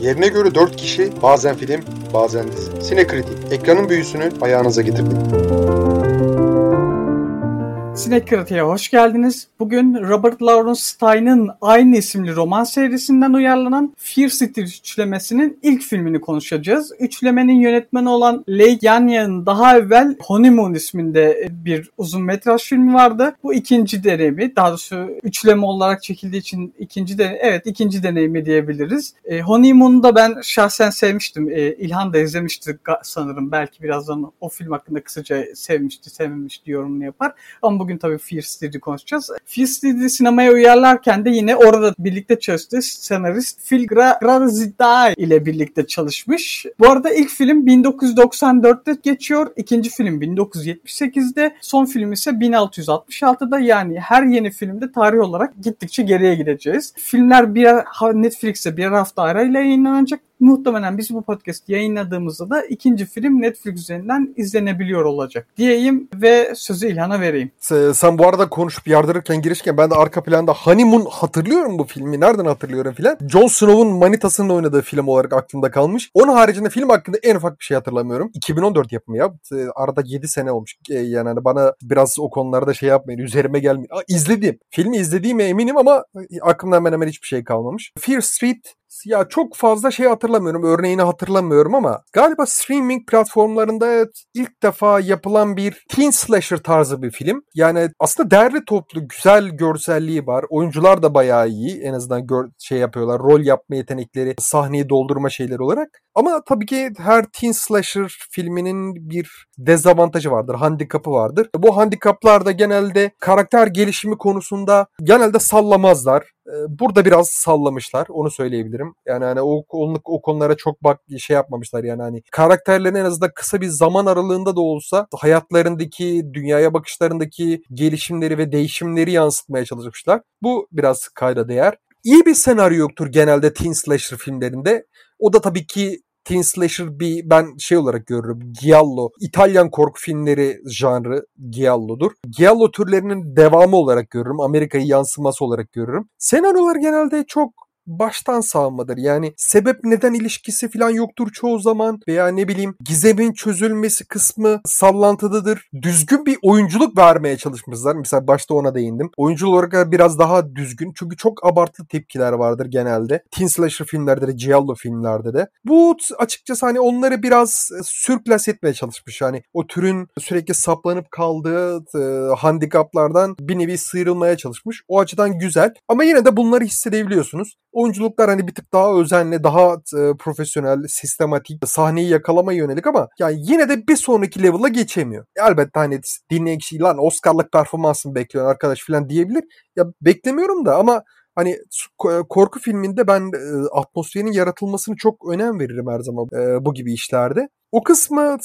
Yerine göre 4 kişi bazen film bazen dizi. Sinekritik ekranın büyüsünü ayağınıza getirdik. Sinekriti'ye hoş geldiniz. Bugün Robert Lawrence Stein'ın aynı isimli roman serisinden uyarlanan Fear City üçlemesinin ilk filmini konuşacağız. Üçlemenin yönetmeni olan Leigh Yanya'nın daha evvel Honeymoon isminde bir uzun metraj filmi vardı. Bu ikinci deneyimi. Daha doğrusu üçleme olarak çekildiği için ikinci de evet ikinci deneyimi diyebiliriz. E, Honeymoon'u da ben şahsen sevmiştim. E, İlhan da izlemişti sanırım. Belki birazdan o film hakkında kısaca sevmişti, sevmemişti yorumunu yapar. Ama bugün tabii Fear City'yi konuşacağız. Fear City sinemaya uyarlarken de yine orada birlikte çalıştığı senarist Phil Graziday ile birlikte çalışmış. Bu arada ilk film 1994'te geçiyor. ikinci film 1978'de. Son film ise 1666'da. Yani her yeni filmde tarih olarak gittikçe geriye gideceğiz. Filmler bir Netflix'te bir hafta arayla yayınlanacak muhtemelen biz bu podcast yayınladığımızda da ikinci film Netflix üzerinden izlenebiliyor olacak diyeyim ve sözü İlhan'a vereyim. Sen bu arada konuşup yardırırken girişken ben de arka planda Honeymoon hatırlıyorum bu filmi. Nereden hatırlıyorum filan. Jon Snow'un manitasının oynadığı film olarak aklımda kalmış. Onun haricinde film hakkında en ufak bir şey hatırlamıyorum. 2014 yapımı ya. Arada 7 sene olmuş. E, yani hani bana biraz o konularda şey yapmayın. Üzerime gelmeyin. İzledim. Filmi izlediğime eminim ama aklımda hemen hemen hiçbir şey kalmamış. Fear Street ya çok fazla şey hatırlamıyorum. Örneğini hatırlamıyorum ama galiba streaming platformlarında ilk defa yapılan bir teen slasher tarzı bir film. Yani aslında değerli toplu, güzel görselliği var. Oyuncular da bayağı iyi. En azından gör, şey yapıyorlar. Rol yapma yetenekleri, sahneyi doldurma şeyleri olarak. Ama tabii ki her teen slasher filminin bir dezavantajı vardır, handikapı vardır. Bu handikaplar da genelde karakter gelişimi konusunda genelde sallamazlar. Ee, burada biraz sallamışlar, onu söyleyebilirim. Yani hani o, o, o konulara çok bak şey yapmamışlar yani hani karakterlerin en azından kısa bir zaman aralığında da olsa hayatlarındaki, dünyaya bakışlarındaki gelişimleri ve değişimleri yansıtmaya çalışmışlar. Bu biraz kayda değer. İyi bir senaryo yoktur genelde teen slasher filmlerinde. O da tabii ki teen slasher bir ben şey olarak görürüm. Giallo. İtalyan korku filmleri janrı Giallo'dur. Giallo türlerinin devamı olarak görürüm. Amerika'yı yansıması olarak görürüm. Senaryolar genelde çok baştan savmadır. Yani sebep neden ilişkisi falan yoktur çoğu zaman veya ne bileyim gizemin çözülmesi kısmı sallantıdadır. Düzgün bir oyunculuk vermeye çalışmışlar. Mesela başta ona değindim. Oyunculuk olarak biraz daha düzgün. Çünkü çok abartılı tepkiler vardır genelde. Teen slasher filmlerde de, Giallo filmlerde de. Bu açıkçası hani onları biraz e, sürklas etmeye çalışmış. Yani o türün sürekli saplanıp kaldığı e, handikaplardan bir nevi sıyrılmaya çalışmış. O açıdan güzel. Ama yine de bunları hissedebiliyorsunuz. Oyunculuklar hani bir tık daha özenli, daha e, profesyonel, sistematik, sahneyi yakalamaya yönelik ama yani yine de bir sonraki level'a geçemiyor. Elbette hani dinleyen kişi lan Oscar'lık performansını bekliyor arkadaş falan diyebilir. Ya beklemiyorum da ama hani korku filminde ben e, atmosferin yaratılmasını çok önem veririm her zaman e, bu gibi işlerde. O kısmı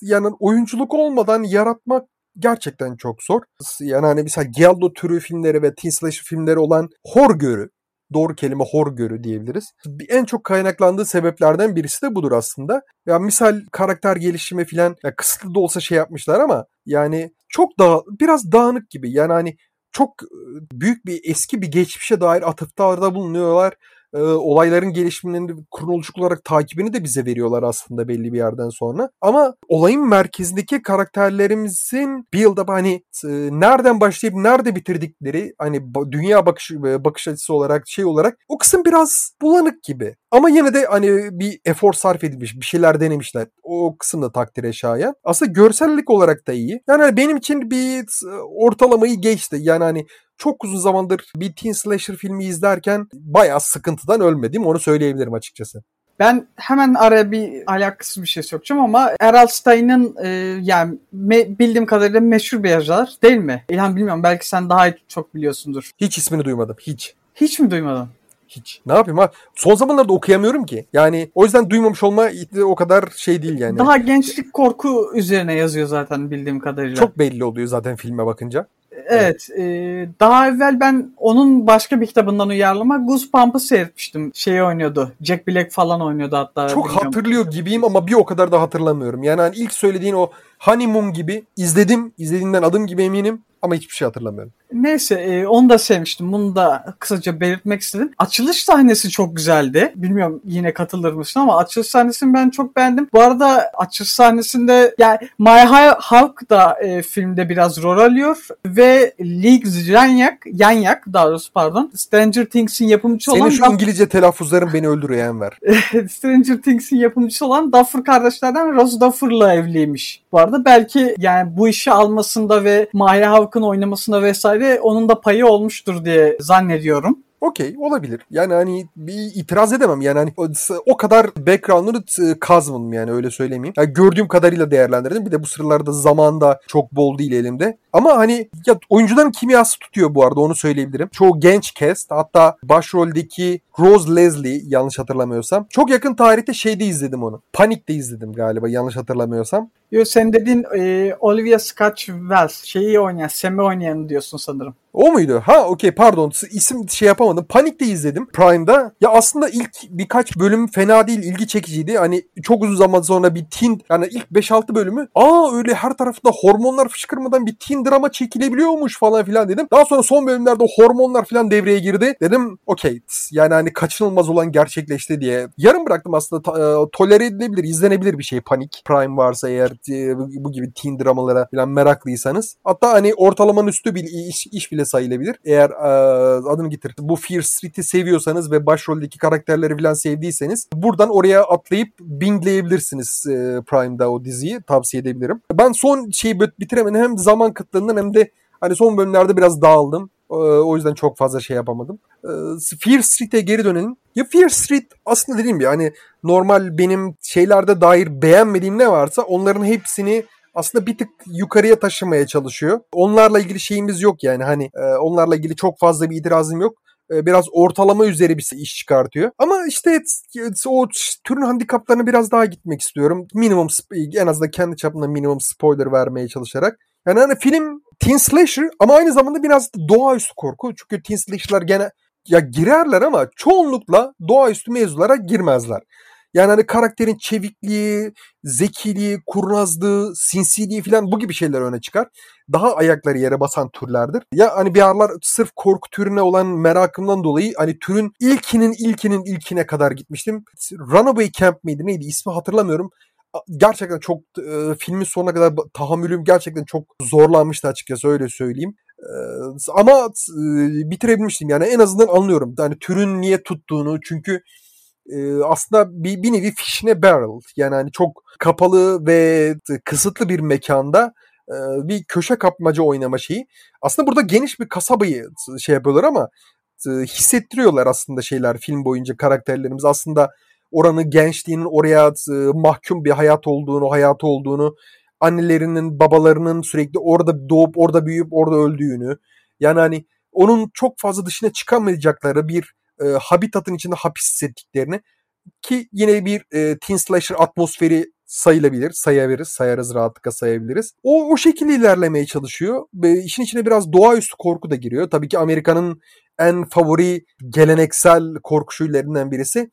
yani oyunculuk olmadan yaratmak gerçekten çok zor. Yani hani mesela Giallo türü filmleri ve teen slasher filmleri olan Horgör'ü doğru kelime hor görü diyebiliriz. En çok kaynaklandığı sebeplerden birisi de budur aslında. Ya misal karakter gelişimi filan kısıtlı da olsa şey yapmışlar ama yani çok daha biraz dağınık gibi. Yani hani çok büyük bir eski bir geçmişe dair atıflarda bulunuyorlar e, olayların gelişiminin kronolojik olarak takibini de bize veriyorlar aslında belli bir yerden sonra. Ama olayın merkezindeki karakterlerimizin bir yılda hani e, nereden başlayıp nerede bitirdikleri hani dünya bakış bakış açısı olarak şey olarak o kısım biraz bulanık gibi. Ama yine de hani bir efor sarf edilmiş, bir şeyler denemişler. O kısım da takdire şayan. Aslında görsellik olarak da iyi. Yani hani benim için bir ortalamayı geçti. Yani hani çok uzun zamandır bir teen slasher filmi izlerken bayağı sıkıntıdan ölmedim. Onu söyleyebilirim açıkçası. Ben hemen araya bir alakasız bir şey sokacağım ama Errol Stein'ın e, yani me, bildiğim kadarıyla meşhur bir yazar değil mi? İlhan bilmiyorum belki sen daha çok biliyorsundur. Hiç ismini duymadım hiç. Hiç mi duymadın? Hiç. Ne yapayım ha? Son zamanlarda okuyamıyorum ki. Yani o yüzden duymamış olma o kadar şey değil yani. Daha gençlik korku üzerine yazıyor zaten bildiğim kadarıyla. Çok belli oluyor zaten filme bakınca. Evet. E, daha evvel ben onun başka bir kitabından uyarlama Goosebump'ı seyretmiştim. Şeyi oynuyordu. Jack Black falan oynuyordu hatta. Çok bilmiyorum. hatırlıyor gibiyim ama bir o kadar da hatırlamıyorum. Yani hani ilk söylediğin o Honeymoon gibi izledim. İzlediğimden adım gibi eminim. Ama hiçbir şey hatırlamıyorum. Neyse e, onu da sevmiştim. Bunu da kısaca belirtmek istedim. Açılış sahnesi çok güzeldi. Bilmiyorum yine katılır mısın ama açılış sahnesini ben çok beğendim. Bu arada açılış sahnesinde yani My Hulk da e, filmde biraz rol alıyor ve Lee Yanyak, Yanyak daha doğrusu pardon Stranger Things'in yapımcısı Senin olan şu Duff- İngilizce telaffuzların beni öldürüyor Enver. Stranger Things'in yapımcısı olan Duffer kardeşlerden Rose Duffer'la evliymiş. Bu arada belki yani bu işi almasında ve Maya Hawke'ın oynamasında vesaire onun da payı olmuştur diye zannediyorum. Okey olabilir. Yani hani bir itiraz edemem. Yani hani o, kadar background'unu t- kazmadım yani öyle söylemeyeyim. Yani gördüğüm kadarıyla değerlendirdim. Bir de bu sıralarda zamanda çok bol değil elimde. Ama hani ya oyuncuların kimyası tutuyor bu arada onu söyleyebilirim. Çoğu genç cast. Hatta başroldeki Rose Leslie yanlış hatırlamıyorsam. Çok yakın tarihte şeyde izledim onu. Panik'te izledim galiba yanlış hatırlamıyorsam. Yo sen dediğin e, Olivia Scott Wells şeyi oynayan, Sam'i oynayan diyorsun sanırım. O muydu? Ha okey pardon isim şey yapamadım. Panik'te izledim Prime'da. Ya aslında ilk birkaç bölüm fena değil ilgi çekiciydi. Hani çok uzun zaman sonra bir teen yani ilk 5-6 bölümü aa öyle her tarafta hormonlar fışkırmadan bir teen drama çekilebiliyormuş falan filan dedim. Daha sonra son bölümlerde hormonlar filan devreye girdi. Dedim okey yani hani kaçınılmaz olan gerçekleşti diye. Yarım bıraktım aslında Ta- e, tolere edilebilir, izlenebilir bir şey Panik. Prime varsa eğer e, bu gibi teen dramalara filan meraklıysanız. Hatta hani ortalamanın üstü bir iş, iş bile sayılabilir. Eğer e, adını getir. Bu Fear Street'i seviyorsanız ve başroldeki karakterleri filan sevdiyseniz buradan oraya atlayıp bingleyebilirsiniz e, Prime'da o diziyi. Tavsiye edebilirim. Ben son şeyi bit- bitiremedim. Hem zaman kıtlığından hem de hani son bölümlerde biraz dağıldım. O yüzden çok fazla şey yapamadım. Fear Street'e geri dönelim. Ya Fear Street aslında dediğim gibi hani normal benim şeylerde dair beğenmediğim ne varsa onların hepsini aslında bir tık yukarıya taşımaya çalışıyor. Onlarla ilgili şeyimiz yok yani hani e, onlarla ilgili çok fazla bir itirazım yok. E, biraz ortalama üzeri bir iş çıkartıyor. Ama işte o türün handikaplarına biraz daha gitmek istiyorum. Minimum en azından kendi çapımda minimum spoiler vermeye çalışarak. Yani hani film teen slasher ama aynı zamanda biraz doğaüstü korku. Çünkü teen slasher'lar gene ya girerler ama çoğunlukla doğaüstü mevzulara girmezler. Yani hani karakterin çevikliği, zekiliği, kurnazlığı, sinsiliği falan bu gibi şeyler öne çıkar. Daha ayakları yere basan türlerdir. Ya hani bir aralar sırf korku türüne olan merakımdan dolayı hani türün ilkinin ilkinin ilkine kadar gitmiştim. Runaway Camp miydi neydi ismi hatırlamıyorum. Gerçekten çok e, filmin sonuna kadar tahammülüm gerçekten çok zorlanmıştı açıkçası öyle söyleyeyim. E, ama e, bitirebilmiştim yani en azından anlıyorum. Yani türün niye tuttuğunu çünkü e, aslında bir, bir nevi fishine barrel yani hani çok kapalı ve kısıtlı bir mekanda e, bir köşe kapmaca oynama şeyi. Aslında burada geniş bir kasabayı şey yapıyorlar ama e, hissettiriyorlar aslında şeyler film boyunca karakterlerimiz aslında oranın gençliğinin oraya e, mahkum bir hayat olduğunu, hayatı olduğunu, annelerinin, babalarının sürekli orada doğup orada büyüyüp orada öldüğünü. Yani hani onun çok fazla dışına çıkamayacakları bir e, habitatın içinde hapis hissettiklerini ki yine bir e, teen slasher atmosferi sayılabilir. Sayabiliriz. Sayarız rahatlıkla sayabiliriz. O, o şekilde ilerlemeye çalışıyor. Ve işin içine biraz doğaüstü korku da giriyor. Tabii ki Amerika'nın en favori geleneksel korku şöylerinden birisi.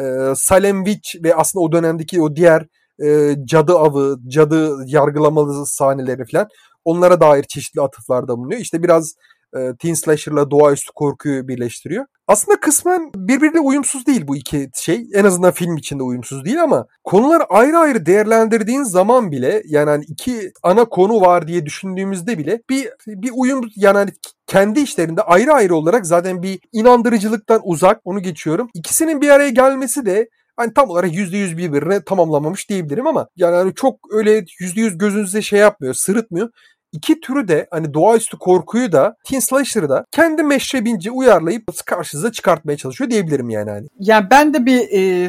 E, Salem Witch ve aslında o dönemdeki o diğer e, cadı avı, cadı yargılamalı sahneleri falan onlara dair çeşitli atıflarda bulunuyor. İşte biraz e, teen slasher'la doğaüstü korkuyu birleştiriyor. Aslında kısmen birbiriyle uyumsuz değil bu iki şey. En azından film içinde uyumsuz değil ama konular ayrı ayrı değerlendirdiğin zaman bile yani hani iki ana konu var diye düşündüğümüzde bile bir bir uyum yani hani kendi işlerinde ayrı ayrı olarak zaten bir inandırıcılıktan uzak onu geçiyorum. İkisinin bir araya gelmesi de hani tam olarak %100 birbirine tamamlamamış diyebilirim ama yani hani çok öyle %100 gözünüze şey yapmıyor, sırıtmıyor iki türü de hani doğaüstü korkuyu da Teen Slasher'ı da kendi meşrebince uyarlayıp karşınıza çıkartmaya çalışıyor diyebilirim yani. Hani. Yani ben de bir e,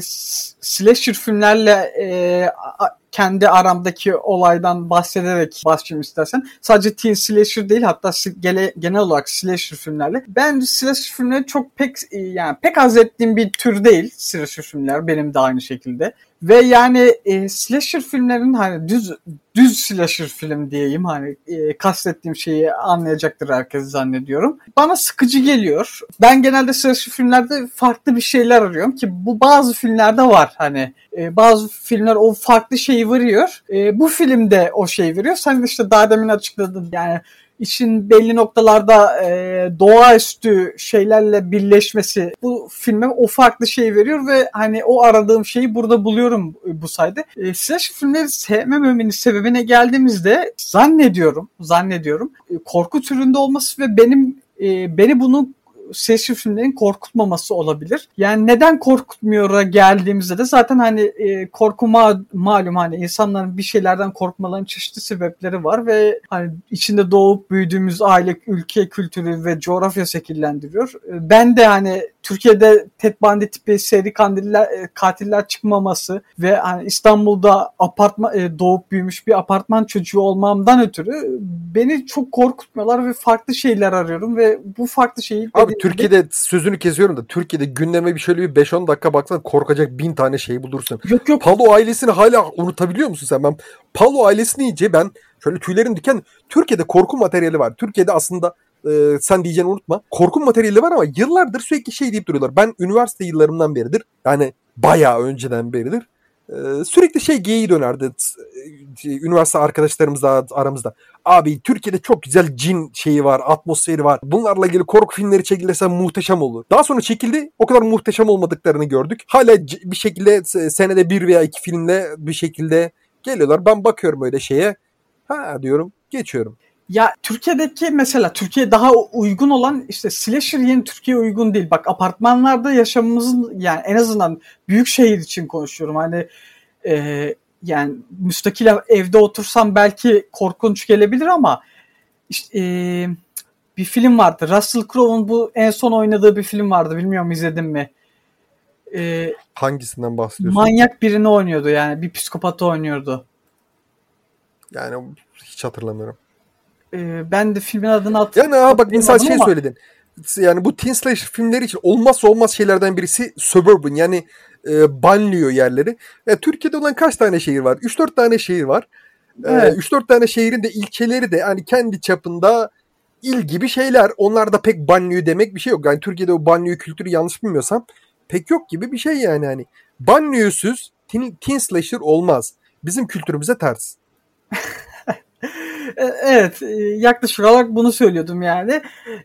slasher filmlerle e, kendi aramdaki olaydan bahsederek başlayayım istersen. Sadece teen slasher değil hatta gele, genel olarak slasher filmlerle. Ben slasher filmleri çok pek yani pek haz ettiğim bir tür değil slasher filmler benim de aynı şekilde. Ve yani e, slasher filmlerin hani düz düz slasher film diyeyim hani e, kastettiğim şeyi anlayacaktır herkes zannediyorum. Bana sıkıcı geliyor. Ben genelde slasher filmlerde farklı bir şeyler arıyorum ki bu bazı filmlerde var hani e, bazı filmler o farklı şeyi veriyor. E, bu filmde o şey veriyor. Sen işte daha demin açıkladın yani için belli noktalarda e, doğaüstü şeylerle birleşmesi bu filme o farklı şey veriyor ve hani o aradığım şeyi burada buluyorum bu sayede. E, slash filmleri sevmememin sebebine geldiğimizde zannediyorum, zannediyorum e, korku türünde olması ve benim e, beni bunun slasher filmlerin korkutmaması olabilir. Yani neden korkutmuyor'a geldiğimizde de zaten hani e, korku ma- malum hani insanların bir şeylerden korkmalarının çeşitli sebepleri var ve hani içinde doğup büyüdüğümüz aile, ülke, kültürü ve coğrafya şekillendiriyor. E, ben de hani Türkiye'de Ted Bundy tipi seri kandiller, e, katiller çıkmaması ve hani İstanbul'da apartman e, doğup büyümüş bir apartman çocuğu olmamdan ötürü beni çok korkutmuyorlar ve farklı şeyler arıyorum ve bu farklı şeyi Abi Türkiye'de sözünü kesiyorum da Türkiye'de gündeme bir şöyle bir 5-10 dakika baksan korkacak bin tane şey bulursun. Yok yok. Palo ailesini hala unutabiliyor musun sen? Ben Palo ailesini iyice ben şöyle tüylerim diken Türkiye'de korku materyali var. Türkiye'de aslında e, sen diyeceğini unutma. Korku materyali var ama yıllardır sürekli şey deyip duruyorlar. Ben üniversite yıllarımdan beridir yani bayağı önceden beridir sürekli şey geyiği dönerdi üniversite arkadaşlarımızla aramızda. Abi Türkiye'de çok güzel cin şeyi var, atmosferi var. Bunlarla ilgili korku filmleri çekilirse muhteşem olur. Daha sonra çekildi. O kadar muhteşem olmadıklarını gördük. Hala bir şekilde senede bir veya iki filmle bir şekilde geliyorlar. Ben bakıyorum öyle şeye. Ha diyorum geçiyorum. Ya Türkiye'deki mesela Türkiye daha uygun olan işte slasher yeni Türkiye uygun değil. Bak apartmanlarda yaşamımızın yani en azından büyük şehir için konuşuyorum. Hani e, yani müstakil evde otursam belki korkunç gelebilir ama işte, e, bir film vardı. Russell Crowe'un bu en son oynadığı bir film vardı. Bilmiyorum izledin mi? E, Hangisinden bahsediyorsun? Manyak birini oynuyordu yani. Bir psikopatı oynuyordu. Yani hiç hatırlamıyorum. Ee, ben de filmin adını hatırlamıyorum. Yani aha bak insan şey ama... söyledin. Yani bu teen slasher filmleri için olmazsa olmaz şeylerden birisi suburban yani e, banlıyor yerleri. E, Türkiye'de olan kaç tane şehir var? 3-4 tane şehir var. E, evet. E, 3-4 tane şehrin de ilçeleri de hani kendi çapında il gibi şeyler. Onlar da pek banlıyor demek bir şey yok. Yani Türkiye'de o banlıyor kültürü yanlış bilmiyorsam pek yok gibi bir şey yani hani. Banliyosuz teen, teen slasher olmaz. Bizim kültürümüze ters. E, evet e, yaklaşık olarak bunu söylüyordum yani.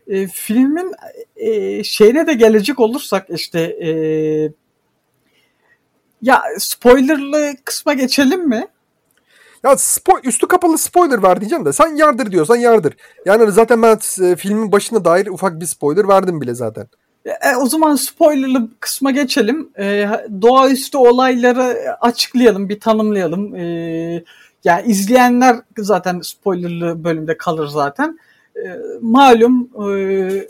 E, filmin e, şeyine de gelecek olursak işte e, ya spoilerlı kısma geçelim mi? Ya spo- üstü kapalı spoiler ver diyeceğim de sen yardır diyorsan yardır. Yani zaten ben e, filmin başına dair ufak bir spoiler verdim bile zaten. E, o zaman spoilerlı kısma geçelim. E, doğaüstü olayları açıklayalım, bir tanımlayalım. E, yani izleyenler zaten spoilerlı bölümde kalır zaten. E, malum e,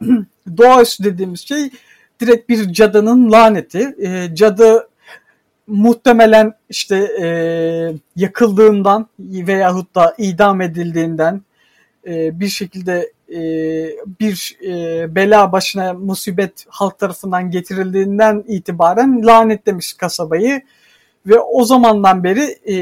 doğaüstü dediğimiz şey direkt bir cadının laneti. E, cadı muhtemelen işte e, yakıldığından veyahut da idam edildiğinden e, bir şekilde e, bir e, bela başına musibet halk tarafından getirildiğinden itibaren lanetlemiş kasabayı ve o zamandan beri e,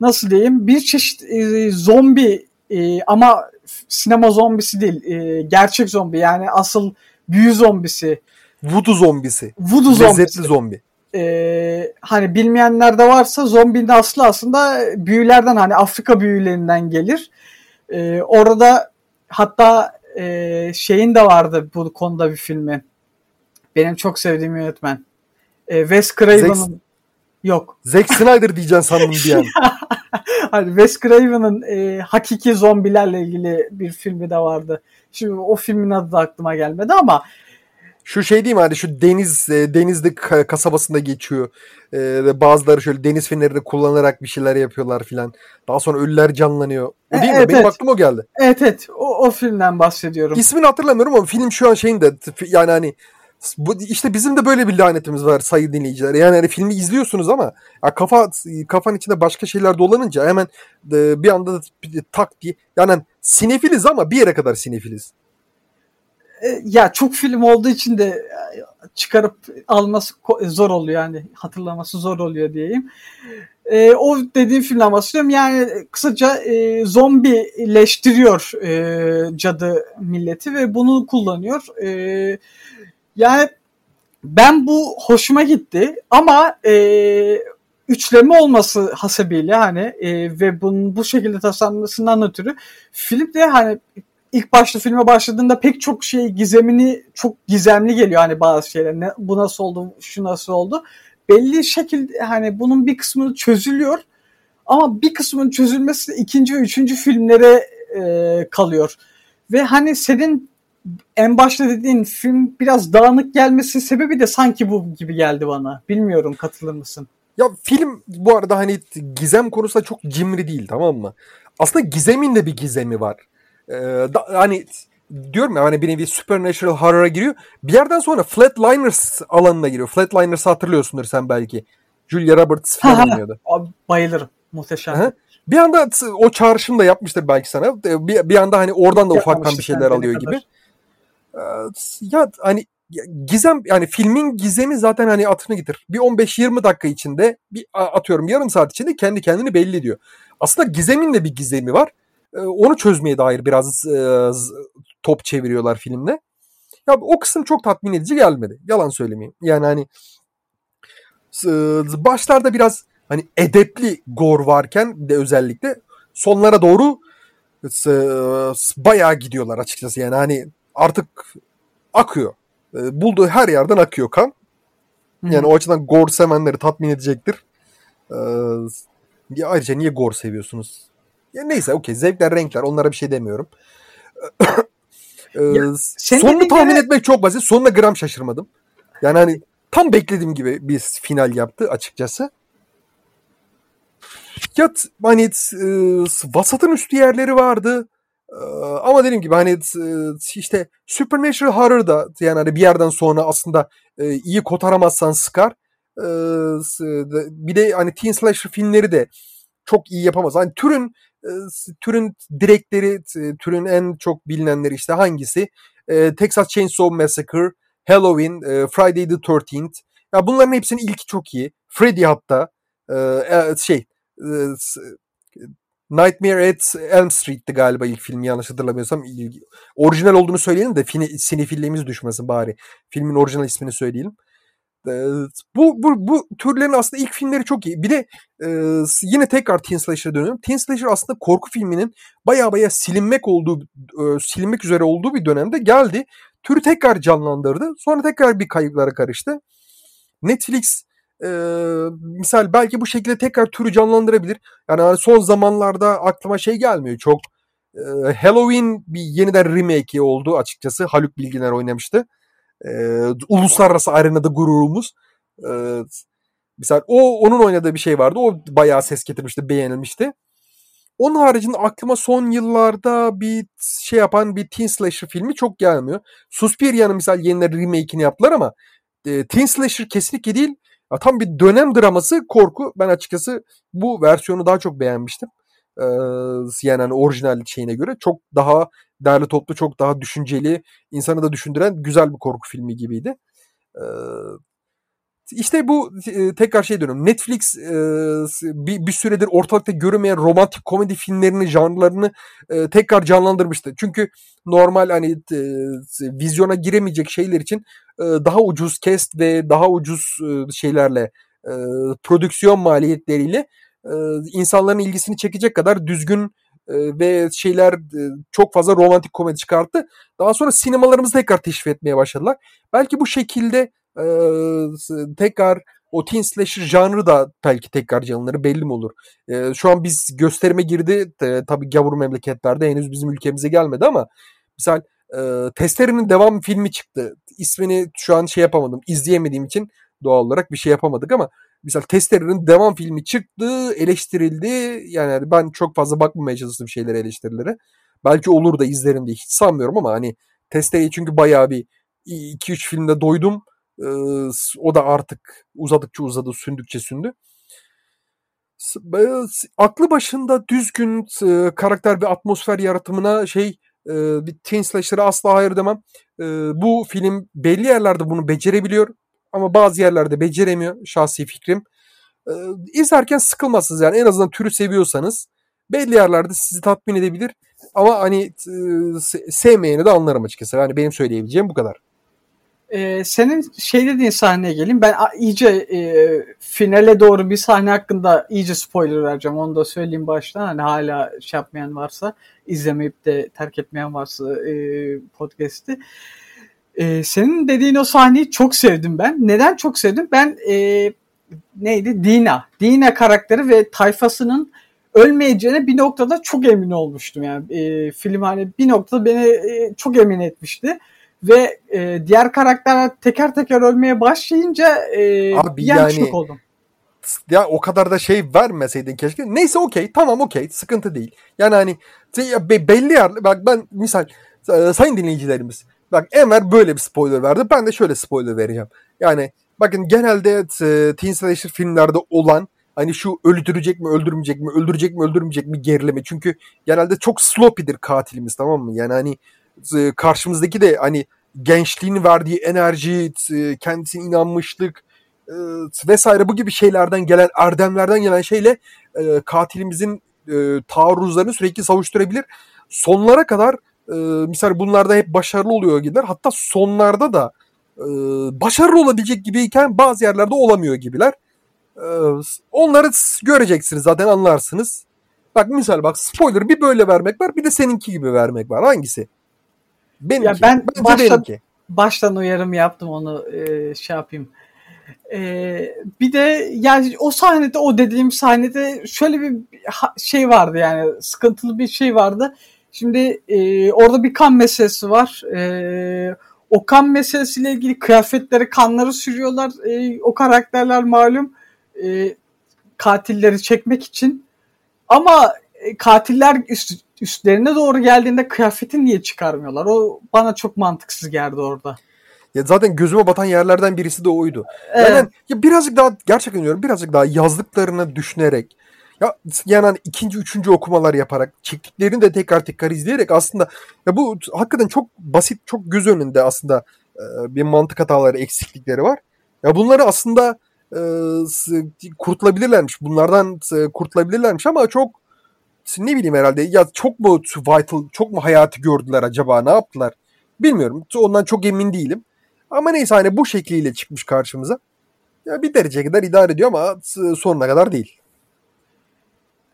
nasıl diyeyim bir çeşit e, zombi e, ama sinema zombisi değil e, gerçek zombi yani asıl büyü zombisi. Voodoo zombisi. Voodoo zombisi. Lezzetli zombi. Ee, hani bilmeyenler de varsa zombinin aslı aslında büyülerden hani Afrika büyülerinden gelir. Ee, orada hatta e, şeyin de vardı bu konuda bir filmi. Benim çok sevdiğim yönetmen. Ee, Wes Craven'ın Yok. Zack Snyder diyeceksin sandım bir an. hani Wes Craven'ın e, hakiki zombilerle ilgili bir filmi de vardı. Şimdi o filmin adı da aklıma gelmedi ama şu şey değil mi hani şu deniz e, denizli kasabasında geçiyor. E, bazıları şöyle deniz fenerini kullanarak bir şeyler yapıyorlar filan. Daha sonra ölüler canlanıyor. O değil evet, mi? Benim evet. aklıma o geldi. Evet evet. O, o filmden bahsediyorum. İsmini hatırlamıyorum ama film şu an şeyinde yani hani bu, işte bizim de böyle bir lanetimiz var sayı dinleyiciler. Yani hani filmi izliyorsunuz ama ya kafa kafan içinde başka şeyler dolanınca hemen e, bir anda tak diye yani sinefiliz ama bir yere kadar sinefiliz. E, ya çok film olduğu için de e, çıkarıp alması zor oluyor yani hatırlaması zor oluyor diyeyim. E, o dediğim filmden bahsediyorum. Yani kısaca e, zombileştiriyor e, cadı milleti ve bunu kullanıyor. E, yani ben bu hoşuma gitti ama e, üçleme olması hasebiyle hani e, ve bunun bu şekilde tasarlanmasından ötürü film de hani ilk başta filme başladığında pek çok şey gizemini çok gizemli geliyor hani bazı şeyler. Ne, bu nasıl oldu, şu nasıl oldu. Belli şekilde hani bunun bir kısmını çözülüyor ama bir kısmının çözülmesi ikinci ve üçüncü filmlere e, kalıyor. Ve hani senin en başta dediğin film biraz dağınık gelmesi sebebi de sanki bu gibi geldi bana. Bilmiyorum katılır mısın? Ya film bu arada hani gizem konusunda çok cimri değil tamam mı? Aslında gizemin de bir gizemi var. Ee, da, hani diyorum ya hani bir nevi supernatural horror'a giriyor. Bir yerden sonra Flatliners alanına giriyor. Flatliners'ı hatırlıyorsundur sen belki. Julia Roberts falan oynuyordu. Bayılırım. Muhteşem. Aha. Bir anda o çağrışım da yapmıştır belki sana. Bir, bir anda hani oradan da ufaktan bir şeyler alıyor gibi. Ee, ya hani gizem yani filmin gizemi zaten hani atını getir. Bir 15-20 dakika içinde bir atıyorum yarım saat içinde kendi kendini belli ediyor. Aslında gizemin de bir gizemi var. Onu çözmeye dair biraz top çeviriyorlar filmde. Ya o kısım çok tatmin edici gelmedi. Yalan söylemeyeyim. Yani hani başlarda biraz hani edepli gor varken de özellikle sonlara doğru bayağı gidiyorlar açıkçası. Yani hani artık akıyor. Ee, bulduğu her yerden akıyor kan. Yani Hı. o açıdan gore sevenleri tatmin edecektir. Ee, ayrıca niye gore seviyorsunuz? Ya neyse okey zevkler renkler onlara bir şey demiyorum. ee, ya, sonunu tahmin yere... etmek çok basit. Sonuna gram şaşırmadım. Yani hani tam beklediğim gibi bir final yaptı açıkçası. Ya hani e, vasatın üstü yerleri vardı. E, ama dediğim gibi hani e, işte Supernatural Horror da yani hani bir yerden sonra aslında e, iyi kotaramazsan sıkar. E, bir de hani Teen Slasher filmleri de çok iyi yapamaz. Hani türün e, türün direkleri, türün en çok bilinenleri işte hangisi? Texas Chainsaw Massacre, Halloween, Friday the 13th. Ya bunların hepsinin ilki çok iyi. Freddy hatta şey Nightmare at Elm Street'ti galiba ilk film yanlış hatırlamıyorsam. Orijinal olduğunu söyleyelim de sinefilliğimiz düşmesin bari. Filmin orijinal ismini söyleyelim. Bu, bu, bu türlerin aslında ilk filmleri çok iyi. Bir de e, yine tekrar Teen Slasher'a dönüyorum. Teen Slasher aslında korku filminin baya baya silinmek olduğu, e, silinmek üzere olduğu bir dönemde geldi. Türü tekrar canlandırdı. Sonra tekrar bir kayıplara karıştı. Netflix e, misal belki bu şekilde tekrar türü canlandırabilir. Yani hani son zamanlarda aklıma şey gelmiyor çok. E, Halloween bir yeniden remake oldu açıkçası. Haluk Bilginer oynamıştı. E, uluslararası arenada gururumuz. E, misal o onun oynadığı bir şey vardı. O bayağı ses getirmişti, beğenilmişti. Onun haricinde aklıma son yıllarda bir şey yapan bir teen slasher filmi çok gelmiyor. Suspiria'nın misal yeniden remake'ini yaptılar ama e, teen slasher kesinlikle değil. Ya, tam bir dönem draması korku. Ben açıkçası bu versiyonu daha çok beğenmiştim. Ee, hani orijinal şeyine göre çok daha değerli toplu, çok daha düşünceli, insanı da düşündüren güzel bir korku filmi gibiydi. Ee, işte bu e, tekrar şey diyorum. Netflix e, bir, bir süredir ortalıkta görünmeyen romantik komedi filmlerini, janrlarını e, tekrar canlandırmıştı. Çünkü normal hani vizyona giremeyecek şeyler için daha ucuz cast ve daha ucuz şeylerle e, prodüksiyon maliyetleriyle insanların ilgisini çekecek kadar düzgün ve şeyler çok fazla romantik komedi çıkarttı. Daha sonra sinemalarımızı tekrar teşvik etmeye başladılar. Belki bu şekilde e, tekrar o teen slasher janrı da belki tekrar canlanır belli mi olur? E, şu an biz gösterime girdi. E, tabii gavur memleketlerde henüz bizim ülkemize gelmedi ama misal e, Testere'nin devam filmi çıktı. İsmini şu an şey yapamadım. izleyemediğim için doğal olarak bir şey yapamadık ama misal Testere'nin devam filmi çıktı, eleştirildi. Yani ben çok fazla bakmamaya çalıştım şeylere eleştirilere. Belki olur da izlerim diye hiç sanmıyorum ama hani Testere'yi çünkü bayağı bir 2-3 filmde doydum o da artık uzadıkça uzadı, sündükçe sündü. Aklı başında düzgün karakter ve atmosfer yaratımına şey bir teen slasher'a asla hayır demem. Bu film belli yerlerde bunu becerebiliyor ama bazı yerlerde beceremiyor şahsi fikrim. İzlerken sıkılmazsınız yani en azından türü seviyorsanız belli yerlerde sizi tatmin edebilir. Ama hani sevmeyeni de anlarım açıkçası. Yani benim söyleyebileceğim bu kadar. Ee, senin şey dediğin sahneye geleyim. Ben iyice e, finale doğru bir sahne hakkında iyice spoiler vereceğim. Onu da söyleyeyim baştan. Hani hala şey yapmayan varsa, izlemeyip de terk etmeyen varsa e, podcast'i. E, senin dediğin o sahneyi çok sevdim ben. Neden çok sevdim? Ben e, neydi? Dina. Dina karakteri ve tayfasının ölmeyeceğine bir noktada çok emin olmuştum. Yani e, film hani bir noktada beni e, çok emin etmişti ve e, diğer karakterler teker teker ölmeye başlayınca e, Abi yani oldum. Ya o kadar da şey vermeseydin keşke. Neyse okey tamam okey sıkıntı değil. Yani hani belli yer bak ben misal e, sayın dinleyicilerimiz bak Enver böyle bir spoiler verdi. Ben de şöyle spoiler vereceğim. Yani bakın genelde e, teen slasher filmlerde olan hani şu öldürecek mi öldürmeyecek mi öldürecek mi öldürmeyecek mi gerileme. Çünkü genelde çok sloppy'dir katilimiz tamam mı? Yani hani e, karşımızdaki de hani gençliğin verdiği enerji, e, kendisine inanmışlık e, vesaire bu gibi şeylerden gelen erdemlerden gelen şeyle katilimizin taarruzlarını sürekli savuşturabilir. Sonlara kadar misal bunlarda hep başarılı oluyor gibiler. Hatta sonlarda da başarılı olabilecek gibiyken bazı yerlerde olamıyor gibiler. Onları göreceksiniz zaten anlarsınız. Bak misal bak spoiler bir böyle vermek var bir de seninki gibi vermek var. Hangisi? Benimki. Ya ben baştan, benimki. baştan uyarım yaptım onu e, şey yapayım. E, bir de yani o sahnede o dediğim sahnede şöyle bir şey vardı yani sıkıntılı bir şey vardı. Şimdi e, orada bir kan meselesi var. E, o kan meselesiyle ilgili kıyafetleri kanları sürüyorlar. E, o karakterler malum e, katilleri çekmek için. Ama e, katiller üst, üstlerine doğru geldiğinde kıyafetini niye çıkarmıyorlar? O bana çok mantıksız geldi orada. Ya zaten gözüme batan yerlerden birisi de oydu. Evet. Yani ya birazcık daha gerçekten diyorum birazcık daha yazdıklarını düşünerek ya yani hani ikinci, üçüncü okumalar yaparak çektiklerini de tekrar tekrar izleyerek aslında ya bu hakikaten çok basit, çok göz önünde aslında e, bir mantık hataları, eksiklikleri var. Ya bunları aslında e, kurtulabilirlermiş. Bunlardan e, kurtulabilirlermiş ama çok ne bileyim herhalde ya çok mu vital, çok mu hayatı gördüler acaba ne yaptılar bilmiyorum. Ondan çok emin değilim. Ama neyse hani bu şekliyle çıkmış karşımıza. Ya bir derece kadar idare ediyor ama sonuna kadar değil.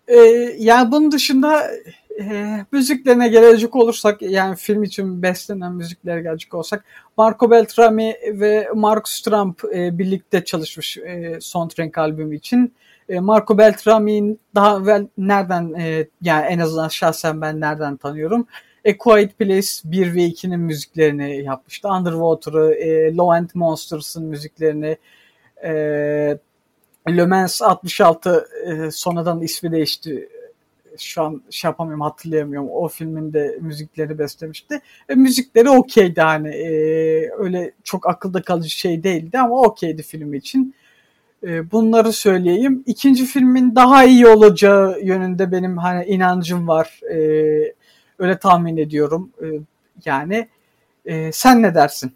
Ee, yani bunun dışında e, müziklerine gelecek olursak yani film için beslenen müziklere gelecek olsak Marco Beltrami ve Mark Stramp e, birlikte çalışmış e, Soundtrack albümü için. Marco Beltrami'nin daha evvel nereden e, yani en azından şahsen ben nereden tanıyorum? A Quiet Place 1 ve 2'nin müziklerini yapmıştı. Underwater'ı, e, Low End Monsters'ın müziklerini, e, Le Mans 66 e, sonradan ismi değişti. Şu an şey yapamıyorum hatırlayamıyorum. O filmin de müzikleri beslemişti. E, müzikleri okeydi hani. E, öyle çok akılda kalıcı şey değildi ama okeydi film için. E, bunları söyleyeyim. İkinci filmin daha iyi olacağı yönünde benim hani inancım var. E, öyle tahmin ediyorum. E, yani e, sen ne dersin?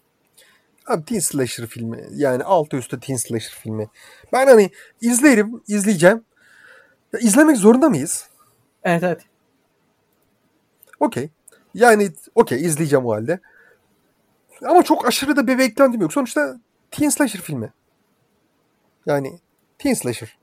Abi teen slasher filmi. Yani altı üstü teen slasher filmi. Ben hani izlerim, izleyeceğim. Ya, izlemek zorunda mıyız? Evet evet. Okey. Yani okey izleyeceğim o halde. Ama çok aşırı da bir beklentim yok. Sonuçta teen slasher filmi. Yani teen slasher.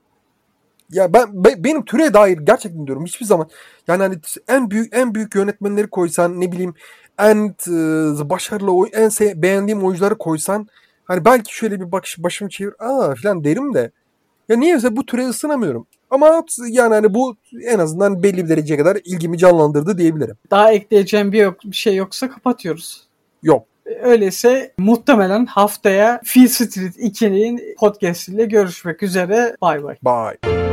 Ya ben be, benim türe dair gerçekten diyorum hiçbir zaman yani hani en büyük en büyük yönetmenleri koysan ne bileyim en e, başarılı en se- beğendiğim oyuncuları koysan hani belki şöyle bir bakış başımı çevir aa falan derim de ya niyeyse bu türe ısınamıyorum. Ama yani hani bu en azından belli bir dereceye kadar ilgimi canlandırdı diyebilirim. Daha ekleyeceğim bir, yok, bir şey yoksa kapatıyoruz. Yok. Öyleyse muhtemelen haftaya Feel Street 2'nin podcast ile görüşmek üzere. Bay bay. Bye.